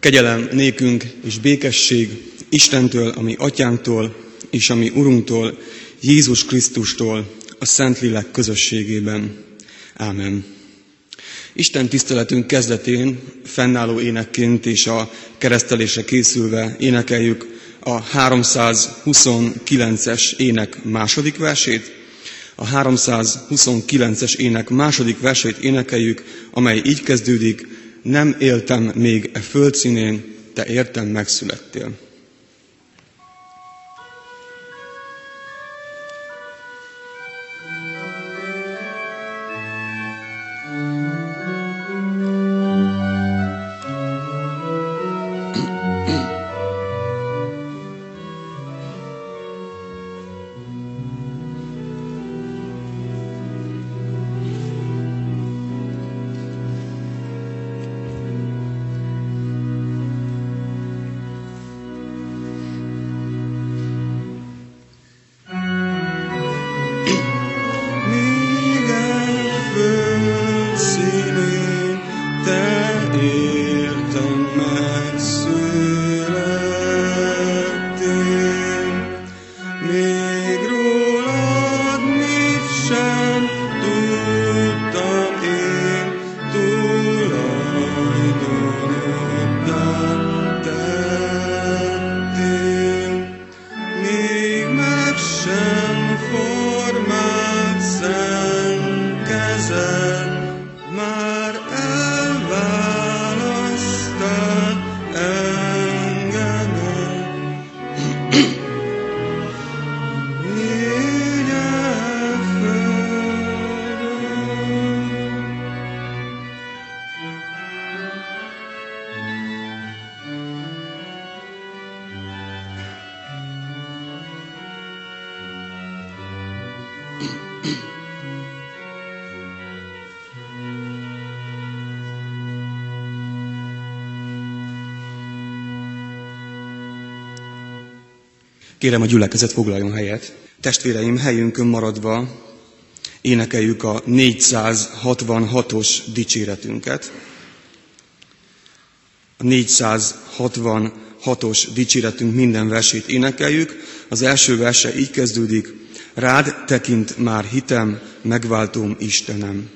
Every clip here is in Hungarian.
Kegyelem nékünk és békesség Istentől, ami atyánktól, és ami Urunktól, Jézus Krisztustól, a Szentlélek közösségében. Ámen. Isten tiszteletünk kezdetén fennálló énekként és a keresztelésre készülve énekeljük a 329-es ének második versét. A 329-es ének második versét énekeljük, amely így kezdődik, nem éltem még e földszínén, te értem megszülettél. Kérem a gyülekezet foglaljon helyet. Testvéreim, helyünkön maradva énekeljük a 466-os dicséretünket. A 466-os dicséretünk minden versét énekeljük. Az első verse így kezdődik. Rád tekint már hitem, megváltom Istenem.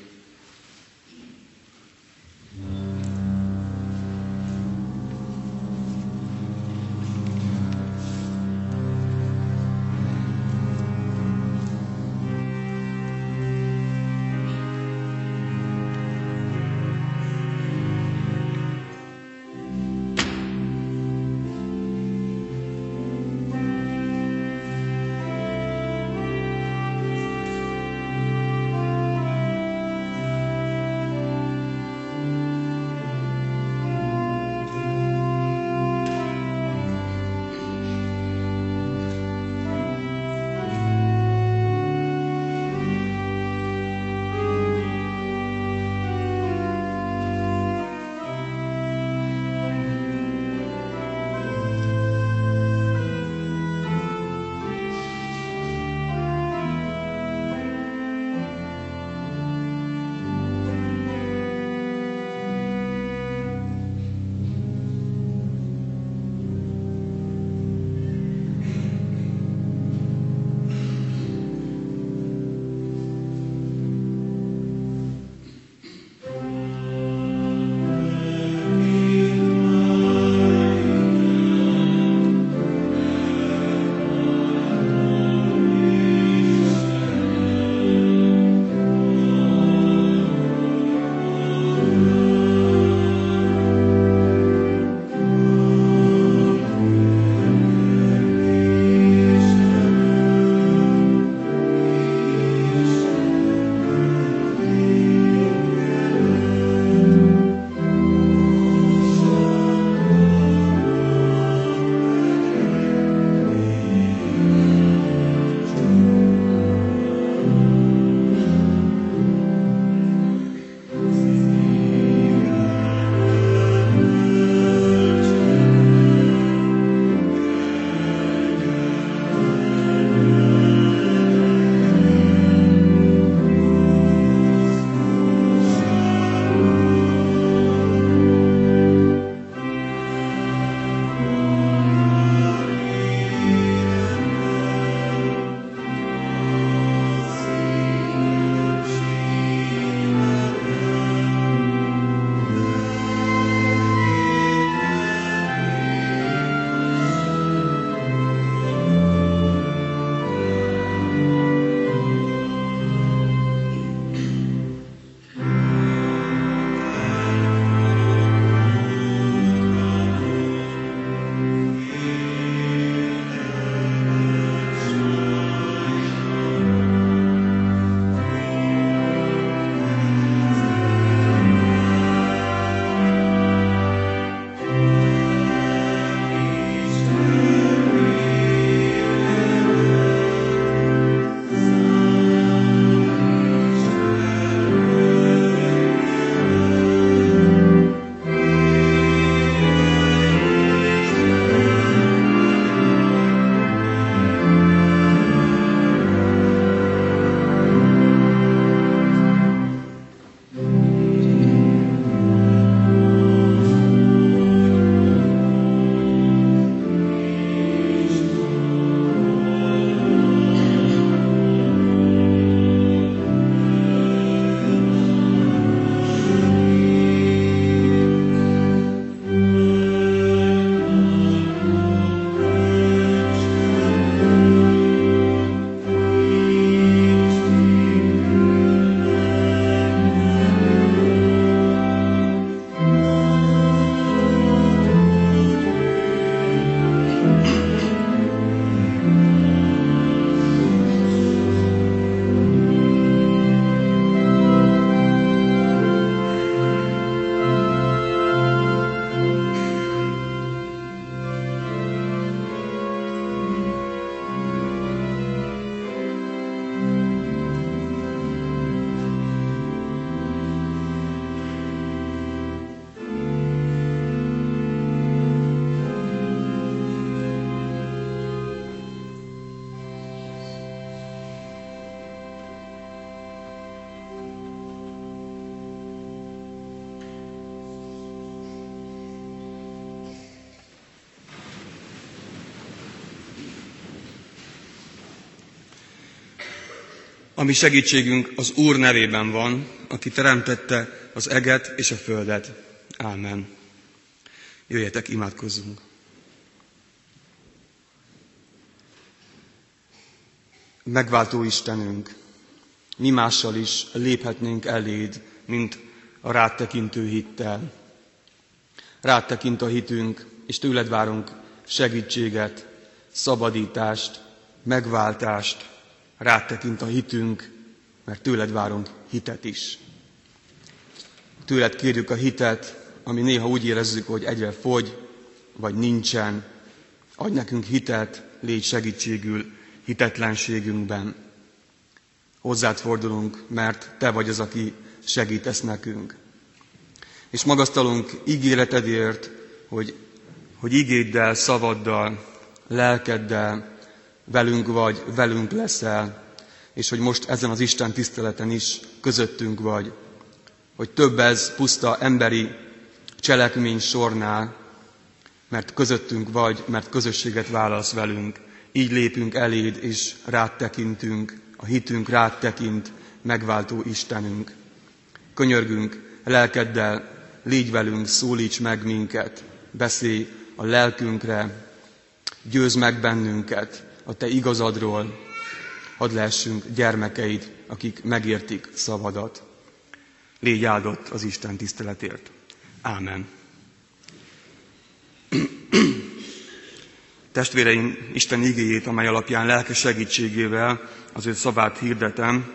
Ami segítségünk az Úr nevében van, aki teremtette az eget és a földet. Ámen. Jöjjetek, imádkozzunk. Megváltó Istenünk, mi mással is léphetnénk eléd, mint a rád tekintő hittel. Rád tekint a hitünk, és tőled várunk segítséget, szabadítást, megváltást. Rád tekint a hitünk, mert tőled várunk hitet is. Tőled kérjük a hitet, ami néha úgy érezzük, hogy egyre fogy, vagy nincsen. Adj nekünk hitet, légy segítségül hitetlenségünkben. Hozzád fordulunk, mert Te vagy az, aki segítesz nekünk. És magasztalunk ígéretedért, hogy, hogy igéddel, szavaddal, lelkeddel velünk vagy, velünk leszel, és hogy most ezen az Isten tiszteleten is közöttünk vagy, hogy több ez puszta emberi cselekmény sornál, mert közöttünk vagy, mert közösséget válasz velünk. Így lépünk eléd, és rád tekintünk, a hitünk rád tekint, megváltó Istenünk. Könyörgünk, lelkeddel, légy velünk, szólíts meg minket, beszélj a lelkünkre, győz meg bennünket a Te igazadról, hadd lehessünk gyermekeid, akik megértik szavadat. Légy áldott az Isten tiszteletért. Ámen. Testvéreim, Isten igéjét, amely alapján lelke segítségével az ő szavát hirdetem,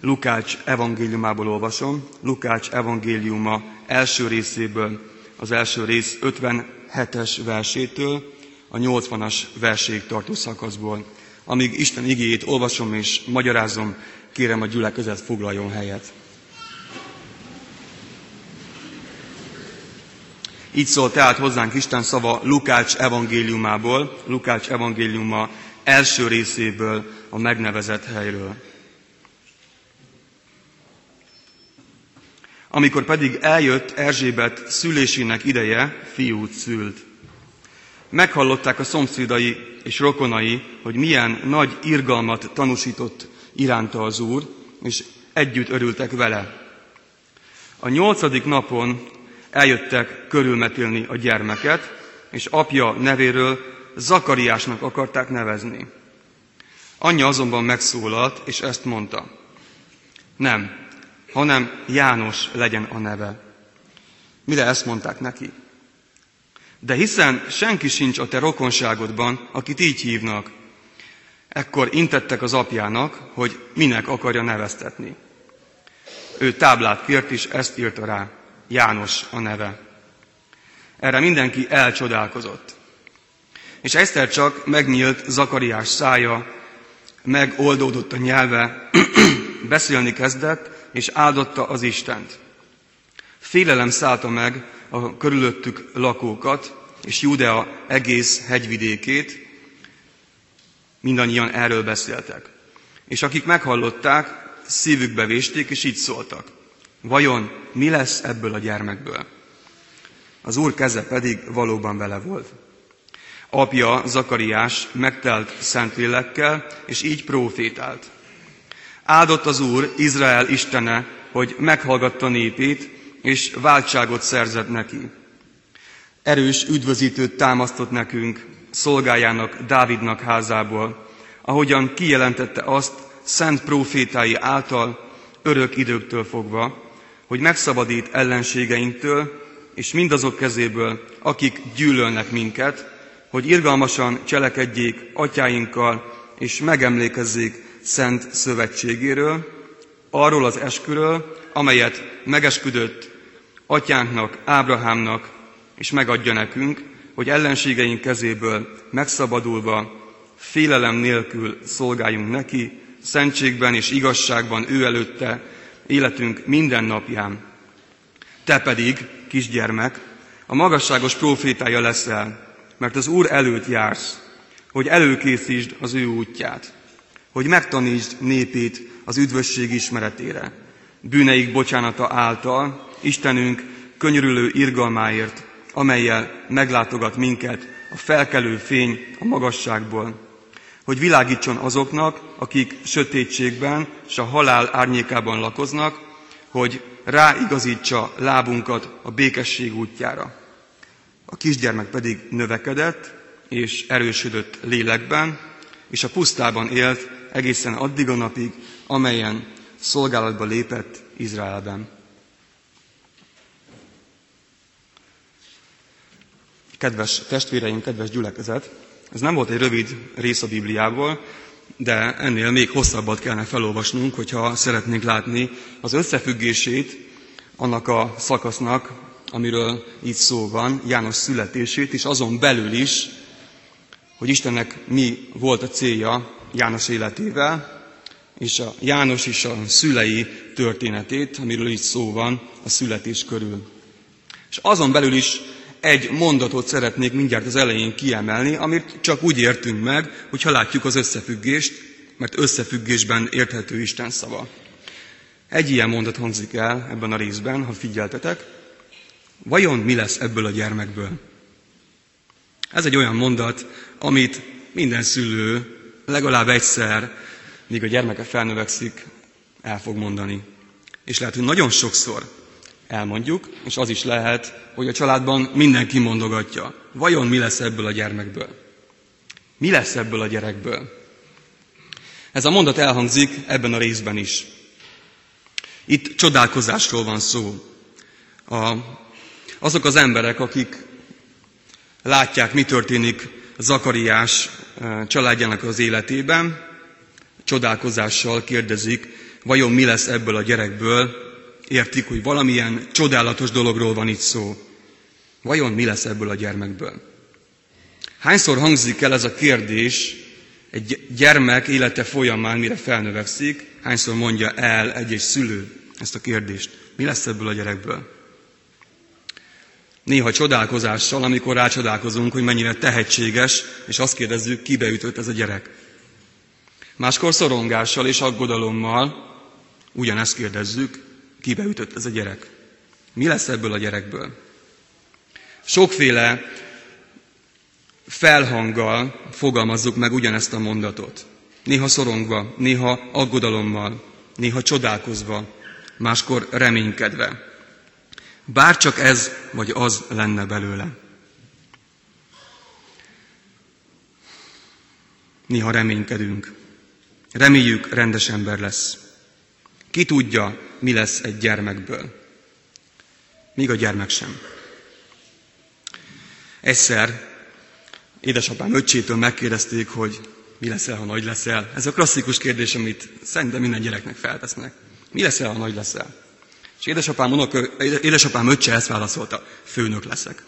Lukács evangéliumából olvasom, Lukács evangéliuma első részéből, az első rész 57-es versétől, a 80-as verséig tartó szakaszból. Amíg Isten igéjét olvasom és magyarázom, kérem a gyülekezet foglaljon helyet. Így szól tehát hozzánk Isten szava Lukács evangéliumából, Lukács evangéliuma első részéből, a megnevezett helyről. Amikor pedig eljött Erzsébet szülésének ideje, fiút szült. Meghallották a szomszédai és rokonai, hogy milyen nagy irgalmat tanúsított iránta az Úr, és együtt örültek vele. A nyolcadik napon eljöttek körülmetélni a gyermeket, és apja nevéről Zakariásnak akarták nevezni. Anyja azonban megszólalt, és ezt mondta. Nem, hanem János legyen a neve. Mire ezt mondták neki? De hiszen senki sincs a te rokonságodban, akit így hívnak. Ekkor intettek az apjának, hogy minek akarja neveztetni. Ő táblát kért, és ezt írta rá. János a neve. Erre mindenki elcsodálkozott. És egyszer csak megnyílt Zakariás szája, megoldódott a nyelve, beszélni kezdett, és áldotta az Istent. Félelem szállta meg a körülöttük lakókat, és Judea egész hegyvidékét, mindannyian erről beszéltek. És akik meghallották, szívükbe vésték, és így szóltak. Vajon mi lesz ebből a gyermekből? Az úr keze pedig valóban vele volt. Apja Zakariás megtelt Szentlélekkel, és így profétált. Áldott az Úr, Izrael Istene, hogy meghallgatta népét, és váltságot szerzett neki. Erős üdvözítőt támasztott nekünk, szolgájának, Dávidnak házából, ahogyan kijelentette azt szent profétái által örök időktől fogva, hogy megszabadít ellenségeinktől, és mindazok kezéből, akik gyűlölnek minket, hogy irgalmasan cselekedjék atyáinkkal, és megemlékezzék szent szövetségéről, arról az esküről, amelyet megesküdött atyánknak, Ábrahámnak, és megadja nekünk, hogy ellenségeink kezéből megszabadulva, félelem nélkül szolgáljunk neki, szentségben és igazságban ő előtte, életünk minden napján. Te pedig, kisgyermek, a magasságos profétája leszel, mert az Úr előtt jársz, hogy előkészítsd az ő útját, hogy megtanítsd népét az üdvösség ismeretére, bűneik bocsánata által, Istenünk könyörülő irgalmáért, amelyel meglátogat minket a felkelő fény a magasságból, hogy világítson azoknak, akik sötétségben és a halál árnyékában lakoznak, hogy ráigazítsa lábunkat a békesség útjára. A kisgyermek pedig növekedett és erősödött lélekben, és a pusztában élt egészen addig a napig, amelyen szolgálatba lépett Izraelben. Kedves testvéreim, kedves gyülekezet, ez nem volt egy rövid rész a Bibliából, de ennél még hosszabbat kellene felolvasnunk, hogyha szeretnénk látni az összefüggését annak a szakasznak, amiről itt szó van, János születését, és azon belül is, hogy Istennek mi volt a célja János életével, és a János és a szülei történetét, amiről itt szó van a születés körül. És azon belül is egy mondatot szeretnék mindjárt az elején kiemelni, amit csak úgy értünk meg, hogyha látjuk az összefüggést, mert összefüggésben érthető Isten szava. Egy ilyen mondat hangzik el ebben a részben, ha figyeltetek. Vajon mi lesz ebből a gyermekből? Ez egy olyan mondat, amit minden szülő legalább egyszer, míg a gyermeke felnövekszik, el fog mondani. És lehet, hogy nagyon sokszor elmondjuk, és az is lehet, hogy a családban mindenki mondogatja. Vajon mi lesz ebből a gyermekből? Mi lesz ebből a gyerekből? Ez a mondat elhangzik ebben a részben is. Itt csodálkozásról van szó. A, azok az emberek, akik látják, mi történik Zakariás eh, családjának az életében, csodálkozással kérdezik, vajon mi lesz ebből a gyerekből, értik, hogy valamilyen csodálatos dologról van itt szó. Vajon mi lesz ebből a gyermekből? Hányszor hangzik el ez a kérdés egy gyermek élete folyamán, mire felnövekszik, hányszor mondja el egy-egy szülő ezt a kérdést? Mi lesz ebből a gyerekből? Néha csodálkozással, amikor rácsodálkozunk, hogy mennyire tehetséges, és azt kérdezzük, kibe ütött ez a gyerek. Máskor szorongással és aggodalommal ugyanezt kérdezzük, kibe ütött ez a gyerek. Mi lesz ebből a gyerekből? Sokféle felhanggal fogalmazzuk meg ugyanezt a mondatot. Néha szorongva, néha aggodalommal, néha csodálkozva, máskor reménykedve. Bárcsak ez vagy az lenne belőle. Néha reménykedünk. Reméljük, rendes ember lesz. Ki tudja, mi lesz egy gyermekből. Míg a gyermek sem. Egyszer édesapám öccsétől megkérdezték, hogy mi leszel, ha nagy leszel. Ez a klasszikus kérdés, amit szerintem minden gyereknek feltesznek. Mi leszel, ha nagy leszel? És édesapám, unok, édesapám öccse ezt válaszolta, főnök leszek.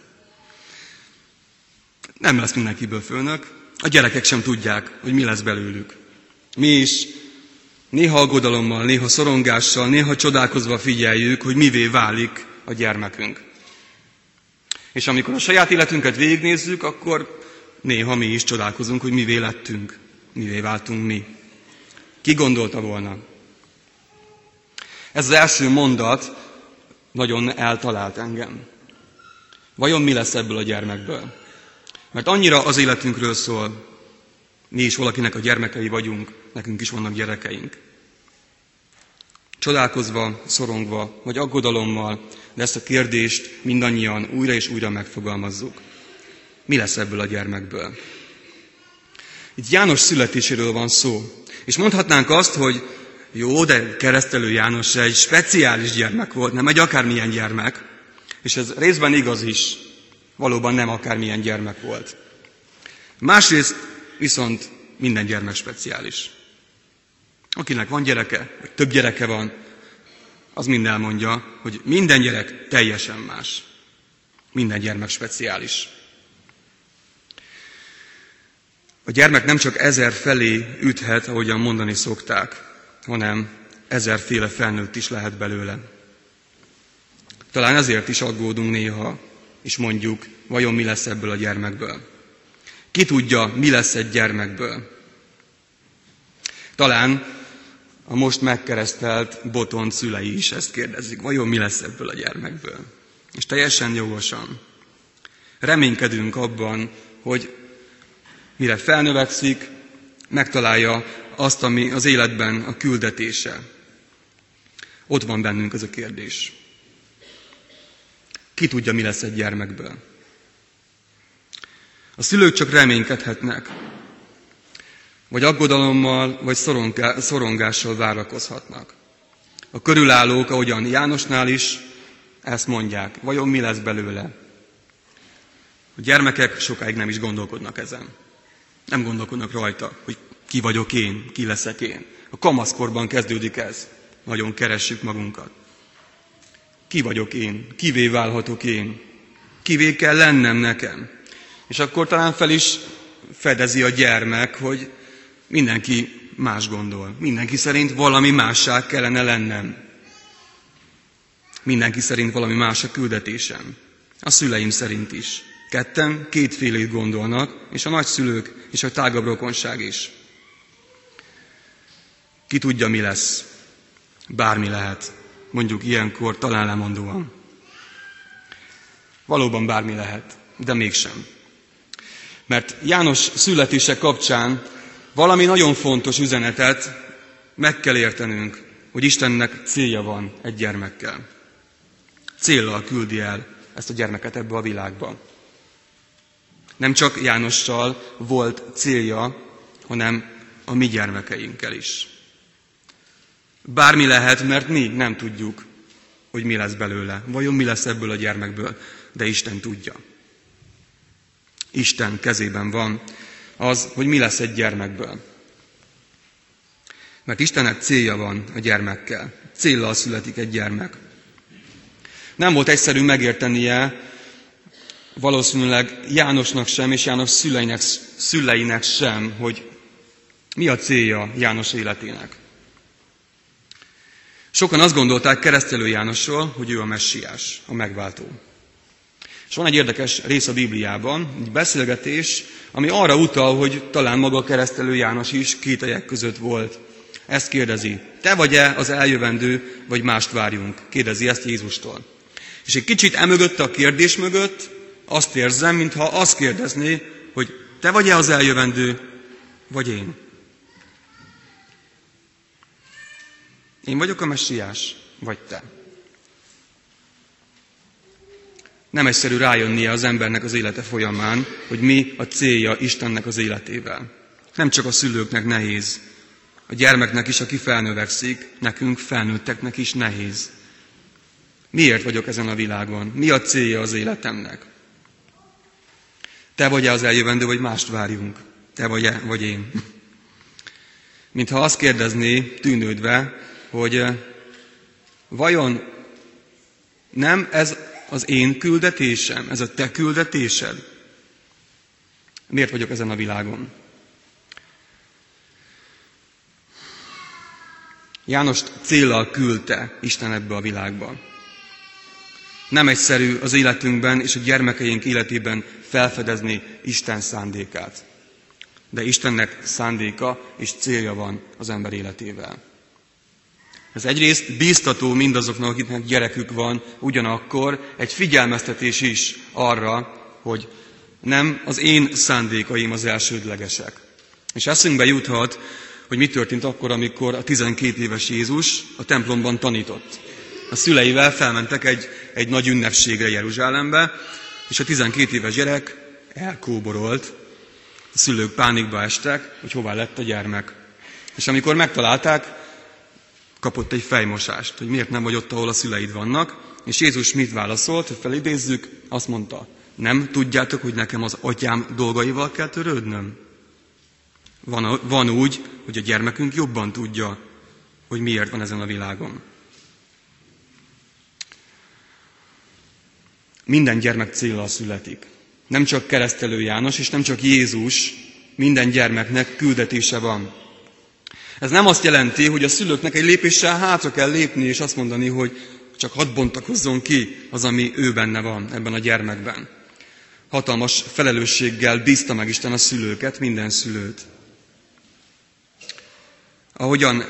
Nem lesz mindenkiből főnök, a gyerekek sem tudják, hogy mi lesz belőlük. Mi is néha aggodalommal, néha szorongással, néha csodálkozva figyeljük, hogy mivé válik a gyermekünk. És amikor a saját életünket végignézzük, akkor néha mi is csodálkozunk, hogy mivé lettünk, mivé váltunk mi. Ki gondolta volna? Ez az első mondat nagyon eltalált engem. Vajon mi lesz ebből a gyermekből? Mert annyira az életünkről szól, mi is valakinek a gyermekei vagyunk, nekünk is vannak gyerekeink. Csodálkozva, szorongva, vagy aggodalommal, de ezt a kérdést mindannyian újra és újra megfogalmazzuk. Mi lesz ebből a gyermekből? Itt János születéséről van szó. És mondhatnánk azt, hogy jó, de keresztelő János egy speciális gyermek volt, nem egy akármilyen gyermek. És ez részben igaz is. Valóban nem akármilyen gyermek volt. Másrészt viszont minden gyermek speciális. Akinek van gyereke, vagy több gyereke van, az mind elmondja, hogy minden gyerek teljesen más. Minden gyermek speciális. A gyermek nem csak ezer felé üthet, ahogyan mondani szokták, hanem ezerféle felnőtt is lehet belőle. Talán ezért is aggódunk néha, és mondjuk, vajon mi lesz ebből a gyermekből. Ki tudja, mi lesz egy gyermekből. Talán a most megkeresztelt boton szülei is ezt kérdezik, vajon mi lesz ebből a gyermekből. És teljesen jogosan. Reménykedünk abban, hogy mire felnövekszik, megtalálja azt, ami az életben a küldetése. Ott van bennünk ez a kérdés. Ki tudja, mi lesz egy gyermekből? A szülők csak reménykedhetnek, vagy aggodalommal, vagy szorongással várakozhatnak. A körülállók, ahogyan Jánosnál is, ezt mondják. Vajon mi lesz belőle? A gyermekek sokáig nem is gondolkodnak ezen. Nem gondolkodnak rajta, hogy ki vagyok én, ki leszek én. A kamaszkorban kezdődik ez. Nagyon keressük magunkat. Ki vagyok én? Kivé válhatok én? Kivé kell lennem nekem? És akkor talán fel is fedezi a gyermek, hogy mindenki más gondol. Mindenki szerint valami másság kellene lennem. Mindenki szerint valami más a küldetésem. A szüleim szerint is. Ketten kétfélét gondolnak, és a nagyszülők és a tágabb rokonság is. Ki tudja, mi lesz. Bármi lehet. Mondjuk ilyenkor talán lemondóan. Valóban bármi lehet, de mégsem. Mert János születése kapcsán valami nagyon fontos üzenetet meg kell értenünk, hogy Istennek célja van egy gyermekkel. Céllal küldi el ezt a gyermeket ebbe a világba. Nem csak Jánossal volt célja, hanem a mi gyermekeinkkel is. Bármi lehet, mert mi nem tudjuk, hogy mi lesz belőle. Vajon mi lesz ebből a gyermekből, de Isten tudja. Isten kezében van az, hogy mi lesz egy gyermekből. Mert Istennek célja van a gyermekkel. Céllal születik egy gyermek. Nem volt egyszerű megértenie valószínűleg Jánosnak sem, és János szüleinek, szüleinek sem, hogy mi a célja János életének. Sokan azt gondolták keresztelő Jánosról, hogy ő a messiás, a megváltó. És van egy érdekes rész a Bibliában, egy beszélgetés, ami arra utal, hogy talán maga a keresztelő János is kételyek között volt. Ezt kérdezi, te vagy-e az eljövendő, vagy mást várjunk? Kérdezi ezt Jézustól. És egy kicsit emögött a kérdés mögött azt érzem, mintha azt kérdezné, hogy te vagy-e az eljövendő, vagy én? Én vagyok a messiás, vagy te? Nem egyszerű rájönnie az embernek az élete folyamán, hogy mi a célja Istennek az életével. Nem csak a szülőknek nehéz, a gyermeknek is, aki felnövekszik, nekünk felnőtteknek is nehéz. Miért vagyok ezen a világon? Mi a célja az életemnek? Te vagy-e az eljövendő, vagy mást várjunk? Te vagy-e, vagy én? Mintha azt kérdezné, tűnődve, hogy eh, vajon nem ez az én küldetésem, ez a te küldetésed? Miért vagyok ezen a világon? János célral küldte Isten ebbe a világba. Nem egyszerű az életünkben és a gyermekeink életében felfedezni Isten szándékát. De Istennek szándéka és célja van az ember életével. Ez egyrészt bíztató mindazoknak, akiknek gyerekük van, ugyanakkor egy figyelmeztetés is arra, hogy nem az én szándékaim az elsődlegesek. És eszünkbe juthat, hogy mi történt akkor, amikor a 12 éves Jézus a templomban tanított. A szüleivel felmentek egy, egy nagy ünnepségre Jeruzsálembe, és a 12 éves gyerek elkóborolt, a szülők pánikba estek, hogy hová lett a gyermek. És amikor megtalálták, kapott egy fejmosást, hogy miért nem vagy ott, ahol a szüleid vannak, és Jézus mit válaszolt, hogy felidézzük, azt mondta, nem tudjátok, hogy nekem az atyám dolgaival kell törődnöm? Van, van úgy, hogy a gyermekünk jobban tudja, hogy miért van ezen a világon. Minden gyermek célra születik. Nem csak keresztelő János, és nem csak Jézus, minden gyermeknek küldetése van. Ez nem azt jelenti, hogy a szülőknek egy lépéssel hátra kell lépni, és azt mondani, hogy csak hadd bontakozzon ki az, ami ő benne van ebben a gyermekben. Hatalmas felelősséggel bízta meg Isten a szülőket, minden szülőt. Ahogyan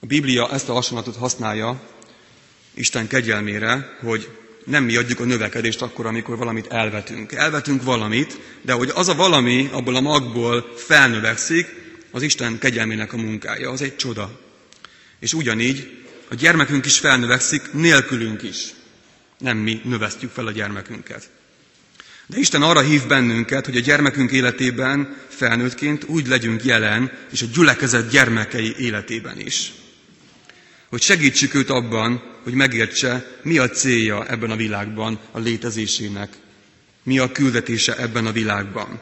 a Biblia ezt a hasonlatot használja Isten kegyelmére, hogy nem mi adjuk a növekedést akkor, amikor valamit elvetünk. Elvetünk valamit, de hogy az a valami abból a magból felnövekszik, az Isten kegyelmének a munkája, az egy csoda. És ugyanígy a gyermekünk is felnövekszik, nélkülünk is. Nem mi növesztjük fel a gyermekünket. De Isten arra hív bennünket, hogy a gyermekünk életében felnőttként úgy legyünk jelen, és a gyülekezet gyermekei életében is. Hogy segítsük őt abban, hogy megértse, mi a célja ebben a világban a létezésének, mi a küldetése ebben a világban.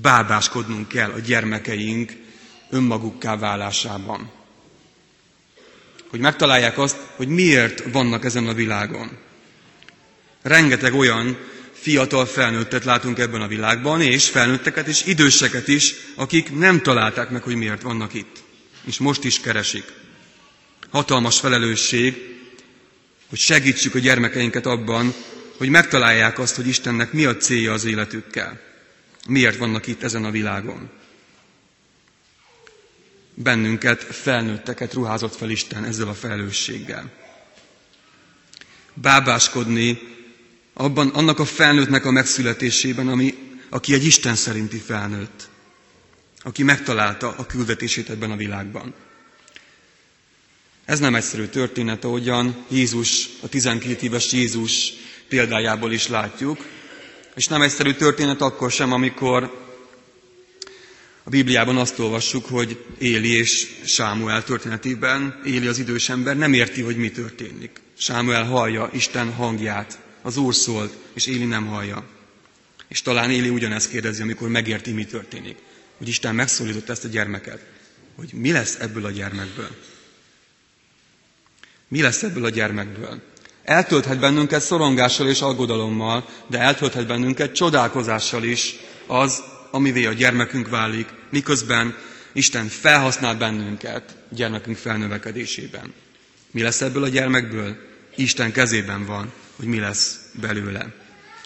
Bábáskodnunk kell a gyermekeink önmagukká válásában. Hogy megtalálják azt, hogy miért vannak ezen a világon. Rengeteg olyan fiatal felnőttet látunk ebben a világban, és felnőtteket és időseket is, akik nem találták meg, hogy miért vannak itt. És most is keresik. Hatalmas felelősség, hogy segítsük a gyermekeinket abban, hogy megtalálják azt, hogy Istennek mi a célja az életükkel. Miért vannak itt ezen a világon. Bennünket, felnőtteket ruházott fel Isten ezzel a felelősséggel. Bábáskodni abban, annak a felnőttnek a megszületésében, ami, aki egy Isten szerinti felnőtt, aki megtalálta a küldetését ebben a világban. Ez nem egyszerű történet, ahogyan Jézus, a 12 éves Jézus példájából is látjuk, és nem egyszerű történet akkor sem, amikor a Bibliában azt olvassuk, hogy Éli és Sámuel történetében Éli az idős ember nem érti, hogy mi történik. Sámuel hallja Isten hangját, az Úr szólt, és Éli nem hallja. És talán Éli ugyanezt kérdezi, amikor megérti, mi történik. Hogy Isten megszólított ezt a gyermeket. Hogy mi lesz ebből a gyermekből? Mi lesz ebből a gyermekből? Eltölthet bennünket szorongással és aggodalommal, de eltölthet bennünket csodálkozással is az, amivé a gyermekünk válik, miközben Isten felhasznál bennünket gyermekünk felnövekedésében. Mi lesz ebből a gyermekből? Isten kezében van, hogy mi lesz belőle.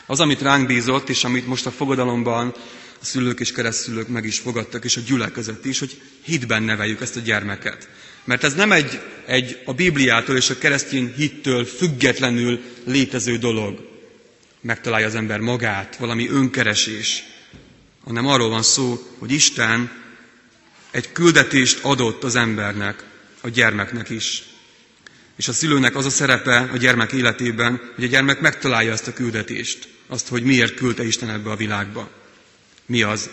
Az, amit ránk bízott, és amit most a fogadalomban a szülők és keresztülők meg is fogadtak, és a gyülekezet is, hogy hitben neveljük ezt a gyermeket. Mert ez nem egy, egy a Bibliától és a keresztény hittől függetlenül létező dolog. Megtalálja az ember magát, valami önkeresés, hanem arról van szó, hogy Isten egy küldetést adott az embernek, a gyermeknek is. És a szülőnek az a szerepe a gyermek életében, hogy a gyermek megtalálja ezt a küldetést, azt, hogy miért küldte Isten ebbe a világba. Mi az?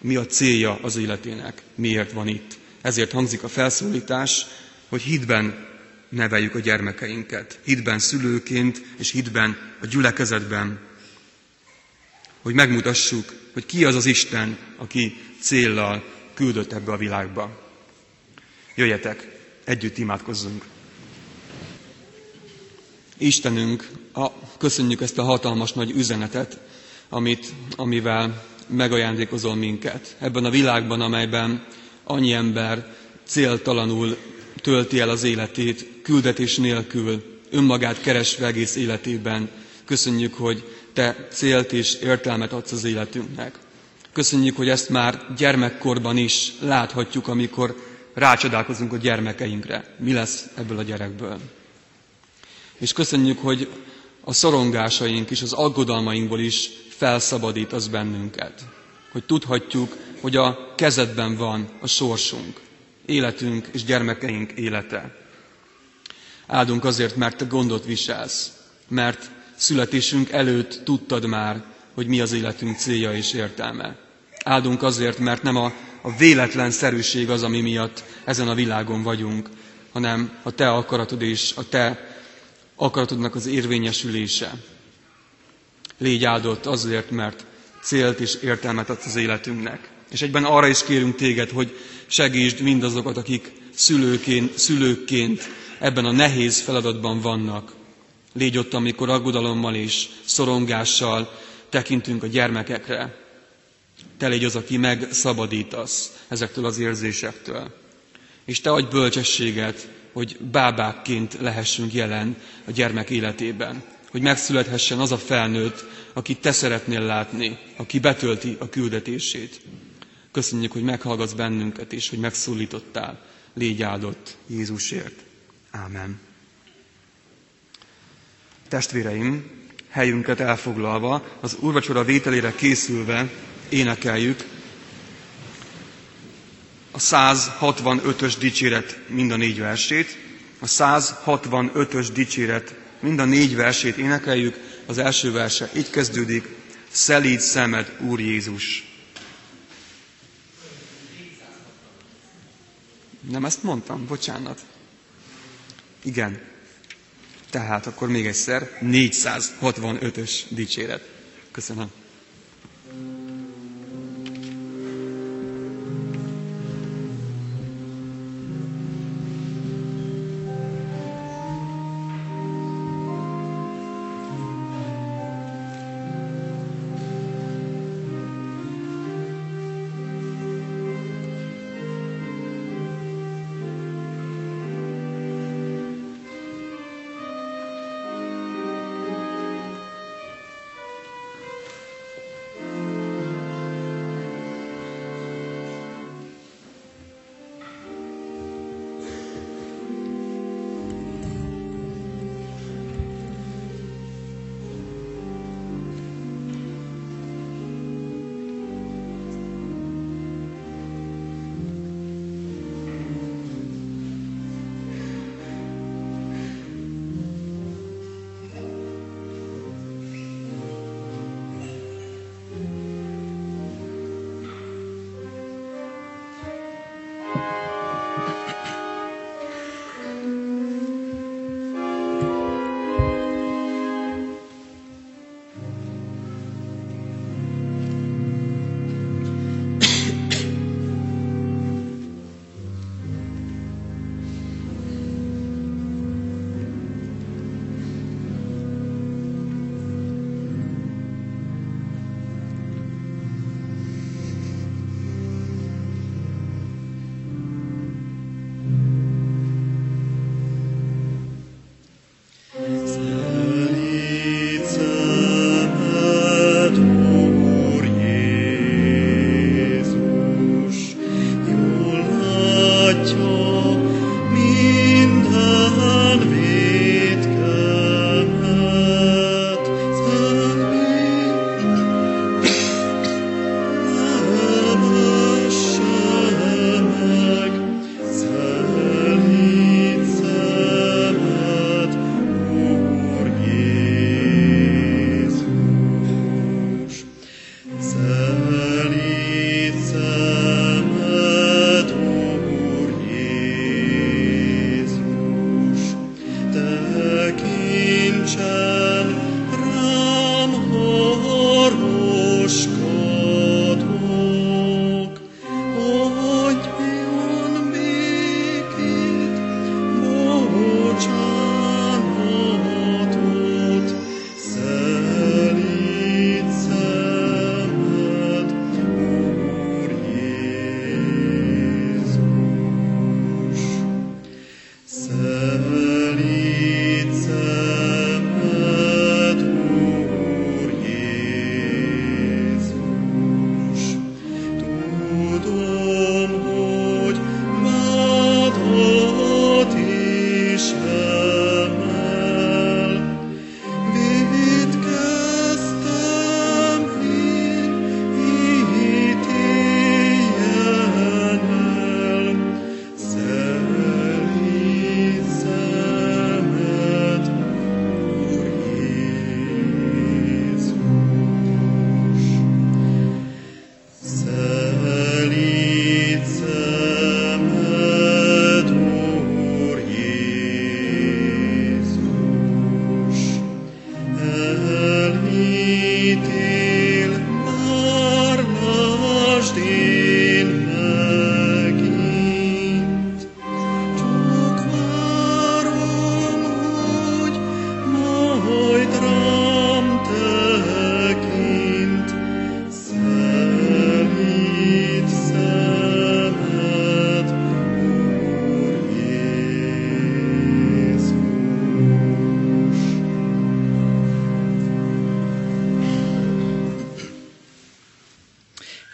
Mi a célja az életének? Miért van itt? Ezért hangzik a felszólítás, hogy hitben neveljük a gyermekeinket. Hitben szülőként, és hitben a gyülekezetben. Hogy megmutassuk, hogy ki az az Isten, aki céllal küldött ebbe a világba. Jöjjetek, együtt imádkozzunk. Istenünk, a, köszönjük ezt a hatalmas nagy üzenetet, amit, amivel megajándékozol minket. Ebben a világban, amelyben annyi ember céltalanul tölti el az életét, küldetés nélkül, önmagát keresve egész életében. Köszönjük, hogy Te célt és értelmet adsz az életünknek. Köszönjük, hogy ezt már gyermekkorban is láthatjuk, amikor rácsodálkozunk a gyermekeinkre. Mi lesz ebből a gyerekből? És köszönjük, hogy a szorongásaink és az aggodalmainkból is felszabadít az bennünket. Hogy tudhatjuk, hogy a kezedben van a sorsunk, életünk és gyermekeink élete. Áldunk azért, mert te gondot viselsz, mert születésünk előtt tudtad már, hogy mi az életünk célja és értelme. Áldunk azért, mert nem a, a véletlen szerűség az, ami miatt ezen a világon vagyunk, hanem a te akaratod és a te akaratodnak az érvényesülése. Légy áldott azért, mert célt és értelmet adsz az életünknek. És egyben arra is kérünk téged, hogy segítsd mindazokat, akik szülőként, szülőkként ebben a nehéz feladatban vannak. Légy ott, amikor aggodalommal és szorongással tekintünk a gyermekekre. Te légy az, aki megszabadítasz ezektől az érzésektől. És te adj bölcsességet, hogy bábákként lehessünk jelen a gyermek életében. Hogy megszülethessen az a felnőtt, akit te szeretnél látni, aki betölti a küldetését. Köszönjük, hogy meghallgatsz bennünket, és hogy megszólítottál. Légy áldott Jézusért. Ámen. Testvéreim, helyünket elfoglalva, az úrvacsora vételére készülve énekeljük a 165-ös dicséret mind a négy versét, a 165-ös dicséret mind a négy versét énekeljük, az első verse így kezdődik, Szelíd szemed, Úr Jézus. Nem ezt mondtam? Bocsánat. Igen. Tehát akkor még egyszer 465-ös dicséret. Köszönöm.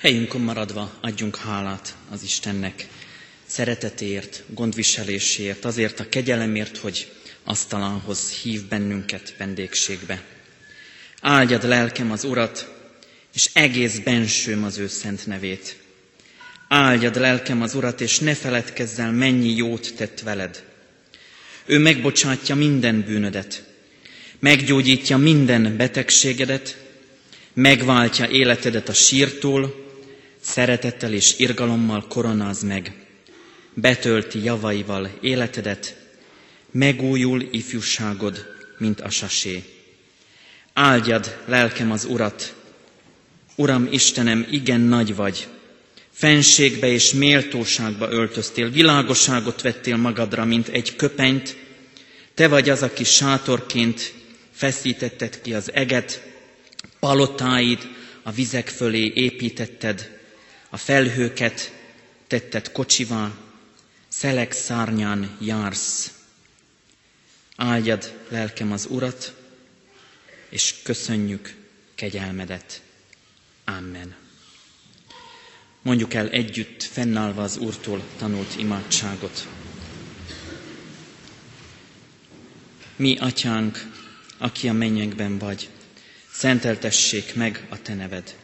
Helyünkön maradva adjunk hálát az Istennek szeretetért, gondviselésért, azért a kegyelemért, hogy asztalához hív bennünket vendégségbe. Áldjad lelkem az Urat, és egész bensőm az ő szent nevét. Áldjad lelkem az Urat, és ne feledkezz el, mennyi jót tett veled. Ő megbocsátja minden bűnödet, meggyógyítja minden betegségedet, megváltja életedet a sírtól, szeretettel és irgalommal koronáz meg, betölti javaival életedet, megújul ifjúságod, mint a sasé. Áldjad lelkem az Urat, Uram Istenem, igen nagy vagy, fenségbe és méltóságba öltöztél, világosságot vettél magadra, mint egy köpenyt, te vagy az, aki sátorként feszítetted ki az eget, palotáid a vizek fölé építetted, a felhőket tetted kocsivá, szelek szárnyán jársz. Áldjad lelkem az Urat, és köszönjük kegyelmedet. Amen. Mondjuk el együtt, fennállva az Úrtól tanult imádságot. Mi, Atyánk, aki a mennyekben vagy, szenteltessék meg a Te neved.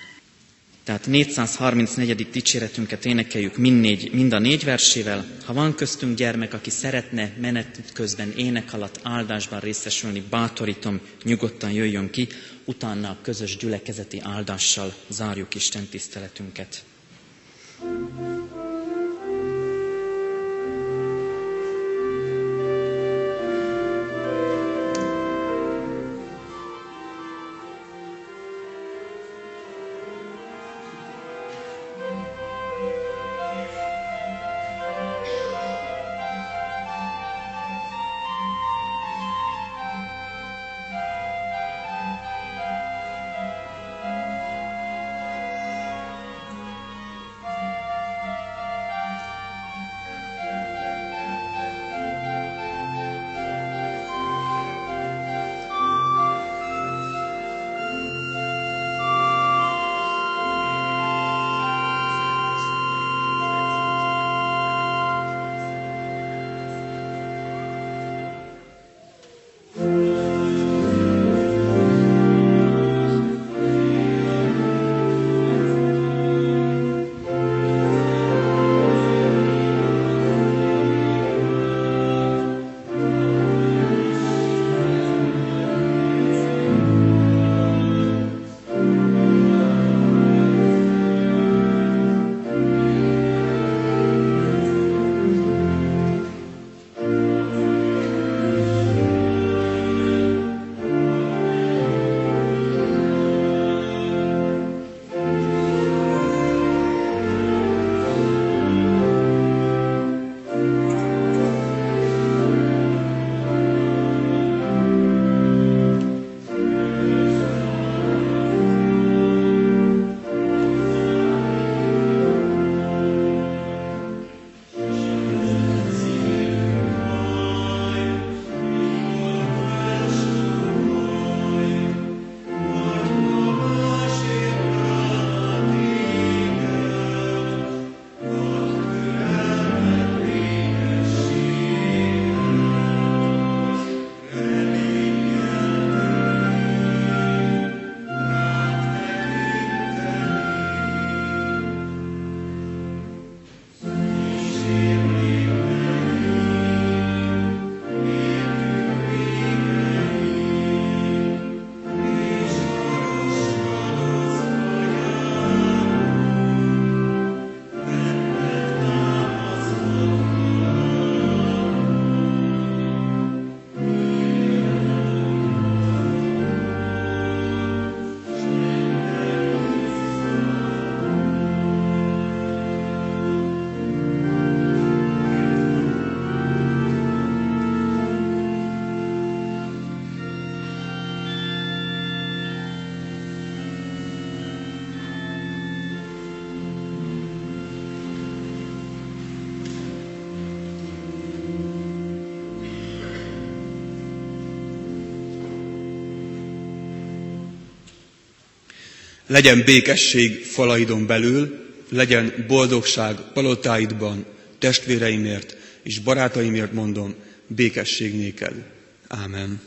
Tehát 434. dicséretünket énekeljük mind, négy, mind a négy versével. Ha van köztünk gyermek, aki szeretne menet közben ének alatt áldásban részesülni, bátorítom, nyugodtan jöjjön ki, utána a közös gyülekezeti áldással zárjuk Isten tiszteletünket. Legyen békesség falaidon belül, legyen boldogság palotáidban, testvéreimért és barátaimért mondom, békesség néked. Ámen.